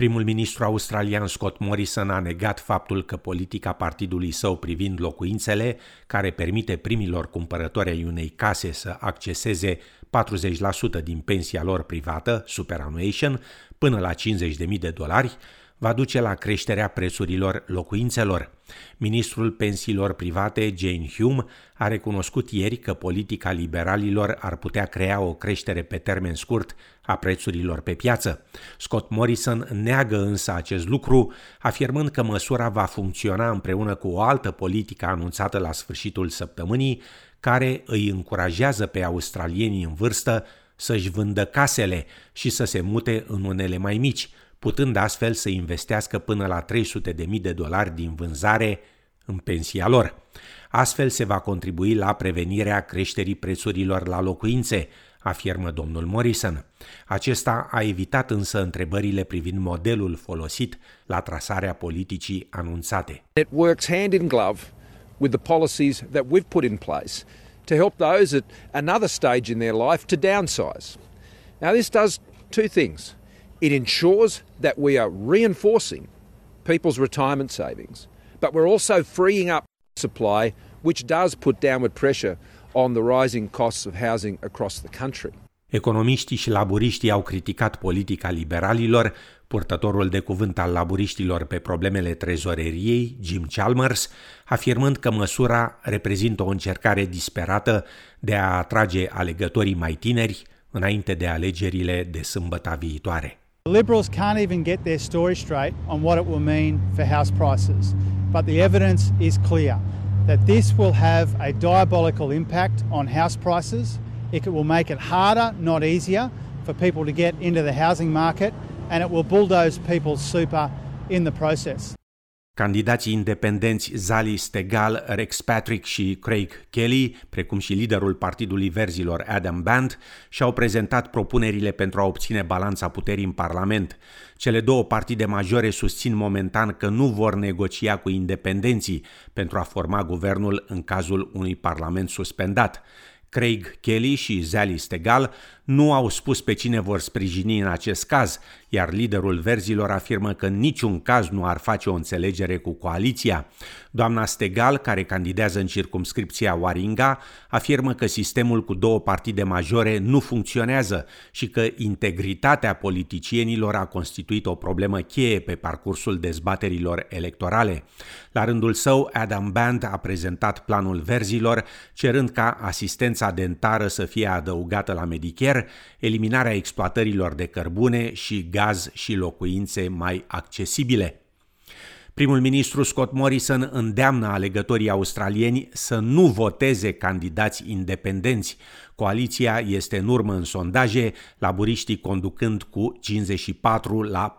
Primul ministru australian Scott Morrison a negat faptul că politica partidului său privind locuințele, care permite primilor cumpărători ai unei case să acceseze 40% din pensia lor privată, superannuation, până la 50.000 de dolari, va duce la creșterea prețurilor locuințelor. Ministrul pensiilor private, Jane Hume, a recunoscut ieri că politica liberalilor ar putea crea o creștere pe termen scurt a prețurilor pe piață. Scott Morrison neagă însă acest lucru, afirmând că măsura va funcționa împreună cu o altă politică anunțată la sfârșitul săptămânii, care îi încurajează pe australienii în vârstă să-și vândă casele și să se mute în unele mai mici, putând astfel să investească până la 300.000 de dolari din vânzare în pensia lor. Astfel se va contribui la prevenirea creșterii prețurilor la locuințe, afirmă domnul Morrison. Acesta a evitat însă întrebările privind modelul folosit la trasarea politicii anunțate. It works hand in glove with the policies that we've put in place to help those at another stage in their life to downsize. Now this does two things. It ensures that we are reinforcing people's retirement savings, but we're also freeing up supply, which does put downward pressure on the rising costs of housing across the country. Economiștii și laburiștii au criticat politica liberalilor, purtătorul de cuvânt al laburiștilor pe problemele trezoreriei, Jim Chalmers, afirmând că măsura reprezintă o încercare disperată de a atrage alegătorii mai tineri înainte de alegerile de sâmbătă viitoare. The Liberals can't even get their story straight on what it will mean for house prices, but the evidence is clear that this will have a diabolical impact on house prices. It will make it harder, not easier, for people to get into the housing market, and it will bulldoze people's super in the process. Candidații independenți Zali Stegal, Rex Patrick și Craig Kelly, precum și liderul Partidului Verzilor Adam Band, și-au prezentat propunerile pentru a obține balanța puterii în Parlament. Cele două partide majore susțin momentan că nu vor negocia cu independenții pentru a forma guvernul în cazul unui Parlament suspendat. Craig Kelly și Zali Stegal nu au spus pe cine vor sprijini în acest caz, iar liderul verzilor afirmă că în niciun caz nu ar face o înțelegere cu coaliția. Doamna Stegal, care candidează în circumscripția Waringa, afirmă că sistemul cu două partide majore nu funcționează și că integritatea politicienilor a constituit o problemă cheie pe parcursul dezbaterilor electorale. La rândul său, Adam Band a prezentat planul verzilor, cerând ca asistența dentară să fie adăugată la Medicare, eliminarea exploatărilor de cărbune și gaz și locuințe mai accesibile. Primul ministru Scott Morrison îndeamnă alegătorii australieni să nu voteze candidați independenți. Coaliția este în urmă în sondaje, laburiștii conducând cu 54 la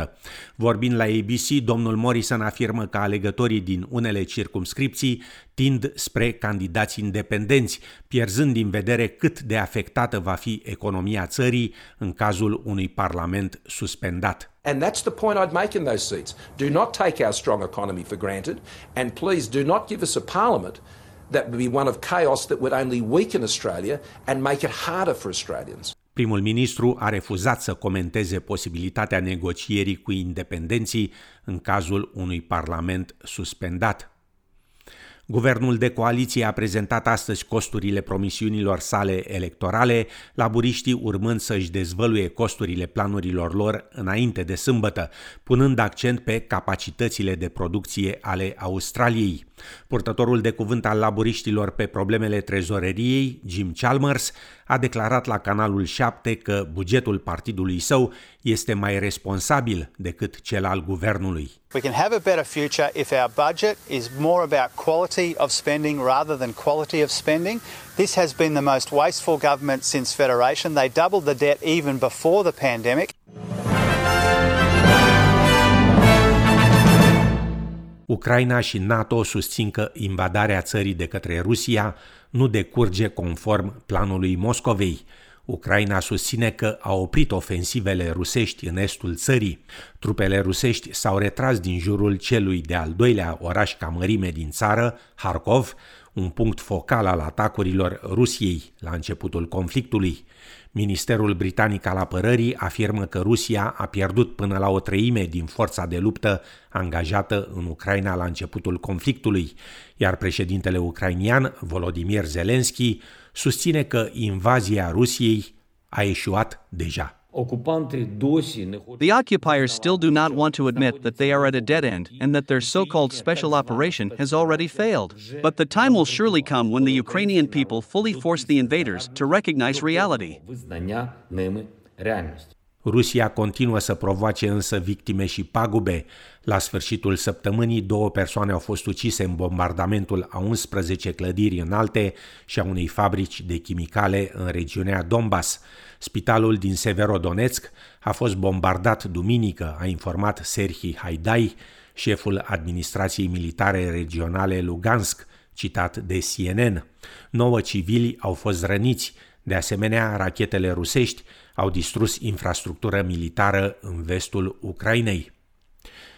46%. Vorbind la ABC, domnul Morrison afirmă că alegătorii din unele circumscripții tind spre candidați independenți, pierzând din vedere cât de afectată va fi economia țării în cazul unui parlament suspendat. And that's the point I'd make in those seats. Do not take our strong economy for granted, and please do not give us a parliament that would be one of chaos that would only weaken Australia and make it harder for Australians. Primul ministru a refuzat să comenteze posibilitatea negocierii cu independenții în cazul unui parlament suspendat. Guvernul de coaliție a prezentat astăzi costurile promisiunilor sale electorale, laburiștii urmând să-și dezvăluie costurile planurilor lor înainte de sâmbătă, punând accent pe capacitățile de producție ale Australiei. Purtătorul de cuvânt al laburiștilor pe problemele trezoreriei, Jim Chalmers, a declarat la canalul 7 că bugetul partidului său este mai responsabil decât cel al guvernului. We can have a better future if our budget is more about quality of spending rather than quality of spending. This has been the most wasteful government since Federation. They doubled the debt even before the pandemic. Ucraina și NATO susțin că invadarea țării de către Rusia nu decurge conform planului Moscovei. Ucraina susține că a oprit ofensivele rusești în estul țării. Trupele rusești s-au retras din jurul celui de-al doilea oraș ca mărime din țară, Harkov, un punct focal al atacurilor Rusiei la începutul conflictului. Ministerul Britanic al Apărării afirmă că Rusia a pierdut până la o treime din forța de luptă angajată în Ucraina la începutul conflictului, iar președintele ucrainian, Volodymyr Zelensky, susține că invazia Rusiei a eșuat deja. The occupiers still do not want to admit that they are at a dead end and that their so called special operation has already failed. But the time will surely come when the Ukrainian people fully force the invaders to recognize reality. Rusia continuă să provoace însă victime și pagube. La sfârșitul săptămânii, două persoane au fost ucise în bombardamentul a 11 clădiri înalte și a unei fabrici de chimicale în regiunea Donbass. Spitalul din Severodonetsk a fost bombardat duminică, a informat Serhii Haidai, șeful administrației militare regionale Lugansk, citat de CNN. Nouă civili au fost răniți, de asemenea, rachetele rusești au distrus infrastructură militară în vestul Ucrainei.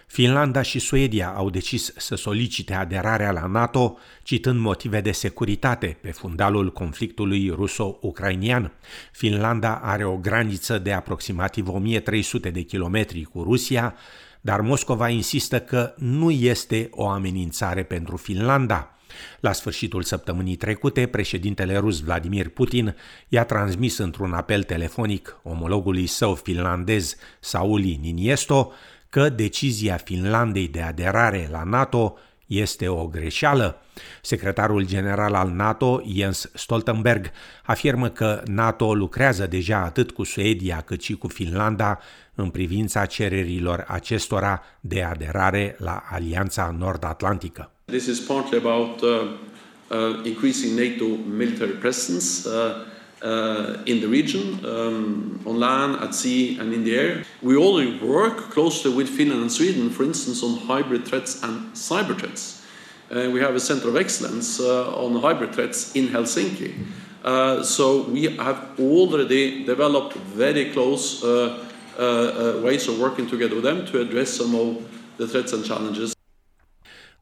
Finlanda și Suedia au decis să solicite aderarea la NATO, citând motive de securitate pe fundalul conflictului ruso-ucrainian. Finlanda are o graniță de aproximativ 1300 de kilometri cu Rusia, dar Moscova insistă că nu este o amenințare pentru Finlanda. La sfârșitul săptămânii trecute, președintele rus Vladimir Putin i-a transmis într-un apel telefonic omologului său finlandez Sauli Niniesto că decizia Finlandei de aderare la NATO este o greșeală. Secretarul general al NATO, Jens Stoltenberg, afirmă că NATO lucrează deja atât cu Suedia cât și cu Finlanda în privința cererilor acestora de aderare la Alianța Nord-Atlantică. This is partly about uh, uh, increasing NATO military presence uh, uh, in the region, um, on land, at sea, and in the air. We already work closely with Finland and Sweden, for instance, on hybrid threats and cyber threats. Uh, we have a center of excellence uh, on hybrid threats in Helsinki. So we have already developed very close ways of working together with them to address some of the threats and challenges.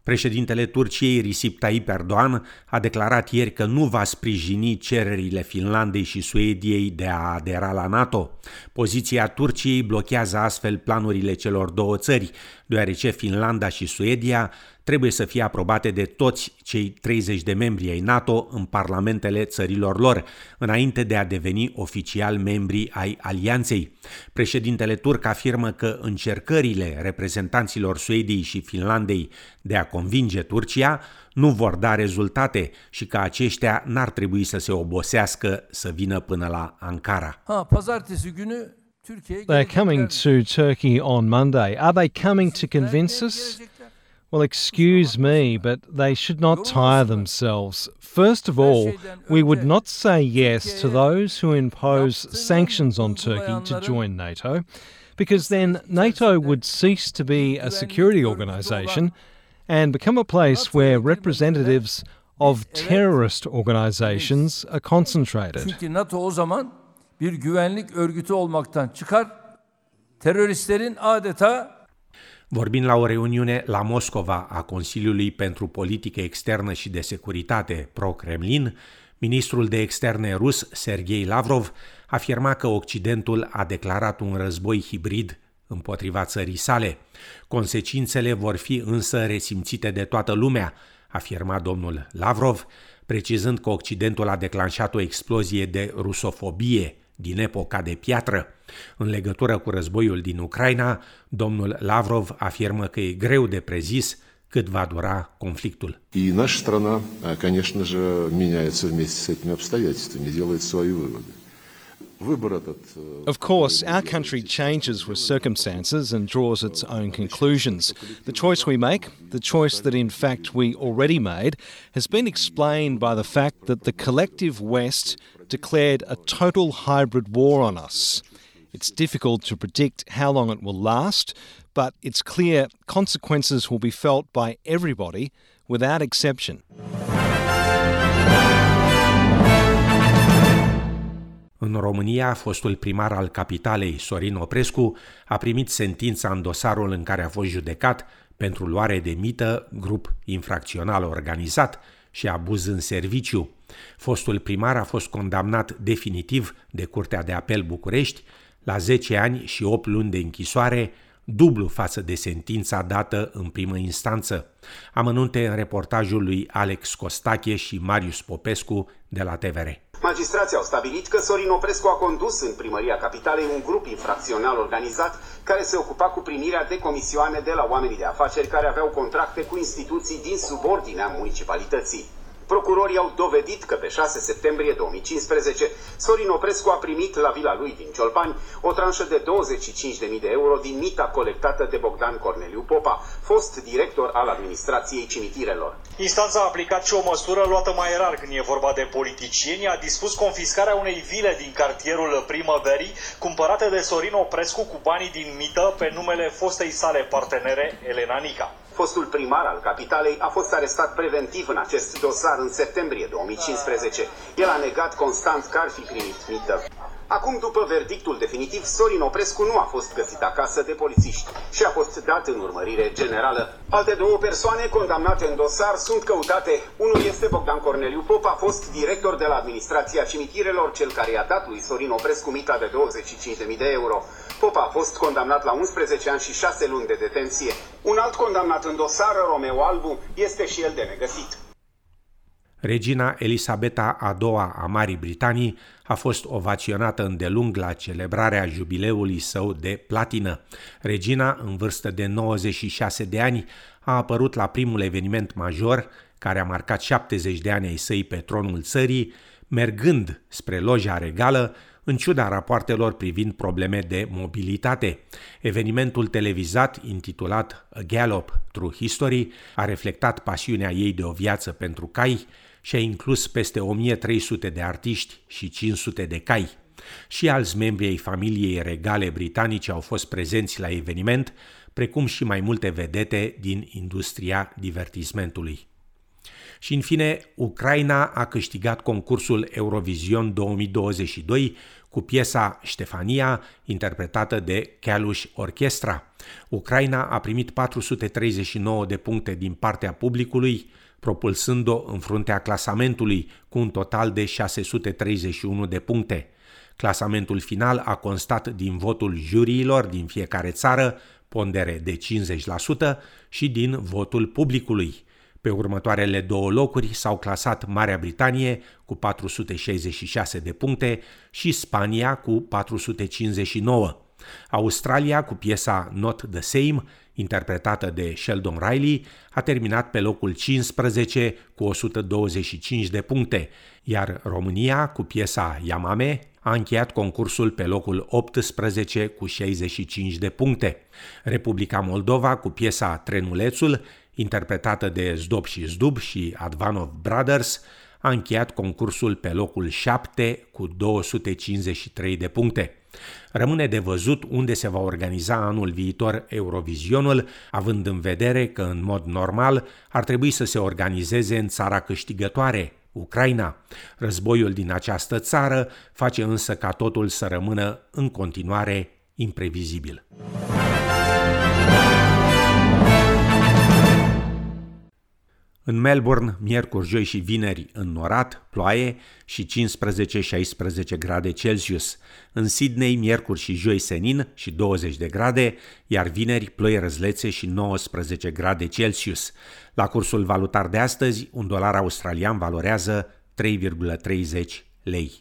Președintele Turciei Recep Tayyip Erdogan a declarat ieri că nu va sprijini cererile Finlandei și Suediei de a adera la NATO. Poziția Turciei blochează astfel planurile celor două țări, deoarece Finlanda și Suedia trebuie să fie aprobate de toți cei 30 de membri ai NATO în parlamentele țărilor lor, înainte de a deveni oficial membri ai alianței. Președintele turc afirmă că încercările reprezentanților Suediei și Finlandei de a convinge Turcia nu vor da rezultate și că aceștia n-ar trebui să se obosească să vină până la Ankara. Ha, They're coming to Turkey on Monday. Are they coming to convince us? Well, excuse me, but they should not tire themselves. First of all, we would not say yes to those who impose sanctions on Turkey to join NATO, because then NATO would cease to be a security organisation and become a place where representatives of terrorist organisations are concentrated. bir güvenlik örgütü olmaktan çıkar, teröristlerin adeta Vorbind la o reuniune la Moscova a Consiliului pentru Politică Externă și de Securitate pro-Kremlin, ministrul de externe rus, Sergei Lavrov, afirma că Occidentul a declarat un război hibrid împotriva țării sale. Consecințele vor fi însă resimțite de toată lumea, afirma domnul Lavrov, precizând că Occidentul a declanșat o explozie de rusofobie din epoca de piatră. În legătură cu războiul din Ucraina, domnul Lavrov afirmă că e greu de prezis cât va dura conflictul. И наша страна, конечно же, меняется вместе с этими обстоятельствами, делает свои выводы. Of course, our country changes with circumstances and draws its own conclusions. The choice we make, the choice that in fact we already made, has been explained by the fact that the collective West declared a total hybrid war on us. It's difficult to predict how long it will last, but it's clear consequences will be felt by everybody without exception. În România, fostul primar al capitalei, Sorin Oprescu, a primit sentința în dosarul în care a fost judecat pentru luare de mită, grup infracțional organizat și abuz în serviciu. Fostul primar a fost condamnat definitiv de Curtea de Apel București la 10 ani și 8 luni de închisoare, dublu față de sentința dată în primă instanță. Amănunte în reportajul lui Alex Costache și Marius Popescu de la TVR. Magistrații au stabilit că Sorin Oprescu a condus în primăria capitalei un grup infracțional organizat care se ocupa cu primirea de comisioane de la oamenii de afaceri care aveau contracte cu instituții din subordinea municipalității. Procurorii au dovedit că pe 6 septembrie 2015 Sorin Oprescu a primit la vila lui din Ciolpani o tranșă de 25.000 de euro din mita colectată de Bogdan Corneliu Popa, fost director al administrației cimitirelor. Instanța a aplicat și o măsură luată mai rar când e vorba de politicieni, a dispus confiscarea unei vile din cartierul Primăverii, cumpărate de Sorin Oprescu cu banii din mită pe numele fostei sale partenere Elena Nica. Fostul primar al capitalei a fost arestat preventiv în acest dosar în septembrie 2015. El a negat constant că ar fi primit mită. Acum, după verdictul definitiv, Sorin Oprescu nu a fost găsit acasă de polițiști și a fost dat în urmărire generală. Alte două persoane condamnate în dosar sunt căutate. Unul este Bogdan Corneliu Popa, a fost director de la administrația cimitirelor, cel care i-a dat lui Sorin Oprescu mita de 25.000 de euro. Popa a fost condamnat la 11 ani și 6 luni de detenție. Un alt condamnat în dosar, Romeo Albu, este și el de negăsit. Regina Elisabeta a II a Marii Britanii a fost ovaționată îndelung la celebrarea jubileului său de platină. Regina, în vârstă de 96 de ani, a apărut la primul eveniment major, care a marcat 70 de ani ai săi pe tronul țării, mergând spre loja regală, în ciuda rapoartelor privind probleme de mobilitate. Evenimentul televizat, intitulat A Gallop Through History, a reflectat pasiunea ei de o viață pentru cai și a inclus peste 1300 de artiști și 500 de cai. Și alți membri ai familiei regale britanice au fost prezenți la eveniment, precum și mai multe vedete din industria divertismentului. Și în fine, Ucraina a câștigat concursul Eurovision 2022 cu piesa Ștefania, interpretată de Kalush Orchestra. Ucraina a primit 439 de puncte din partea publicului, propulsând-o în fruntea clasamentului cu un total de 631 de puncte. Clasamentul final a constat din votul juriilor din fiecare țară, pondere de 50%, și din votul publicului. Pe următoarele două locuri s-au clasat Marea Britanie cu 466 de puncte și Spania cu 459. Australia, cu piesa Not the Same, interpretată de Sheldon Riley, a terminat pe locul 15 cu 125 de puncte, iar România, cu piesa Yamame, a încheiat concursul pe locul 18 cu 65 de puncte. Republica Moldova, cu piesa Trenulețul, interpretată de Zdob și Zdub și Advanov Brothers, a încheiat concursul pe locul 7 cu 253 de puncte. Rămâne de văzut unde se va organiza anul viitor Eurovizionul, având în vedere că, în mod normal, ar trebui să se organizeze în țara câștigătoare, Ucraina. Războiul din această țară face însă ca totul să rămână în continuare imprevizibil. În Melbourne, miercuri, joi și vineri, în norat, ploaie și 15-16 grade Celsius. În Sydney, miercuri și joi senin și 20 de grade, iar vineri ploi răzlețe și 19 grade Celsius. La cursul valutar de astăzi, un dolar australian valorează 3,30 lei.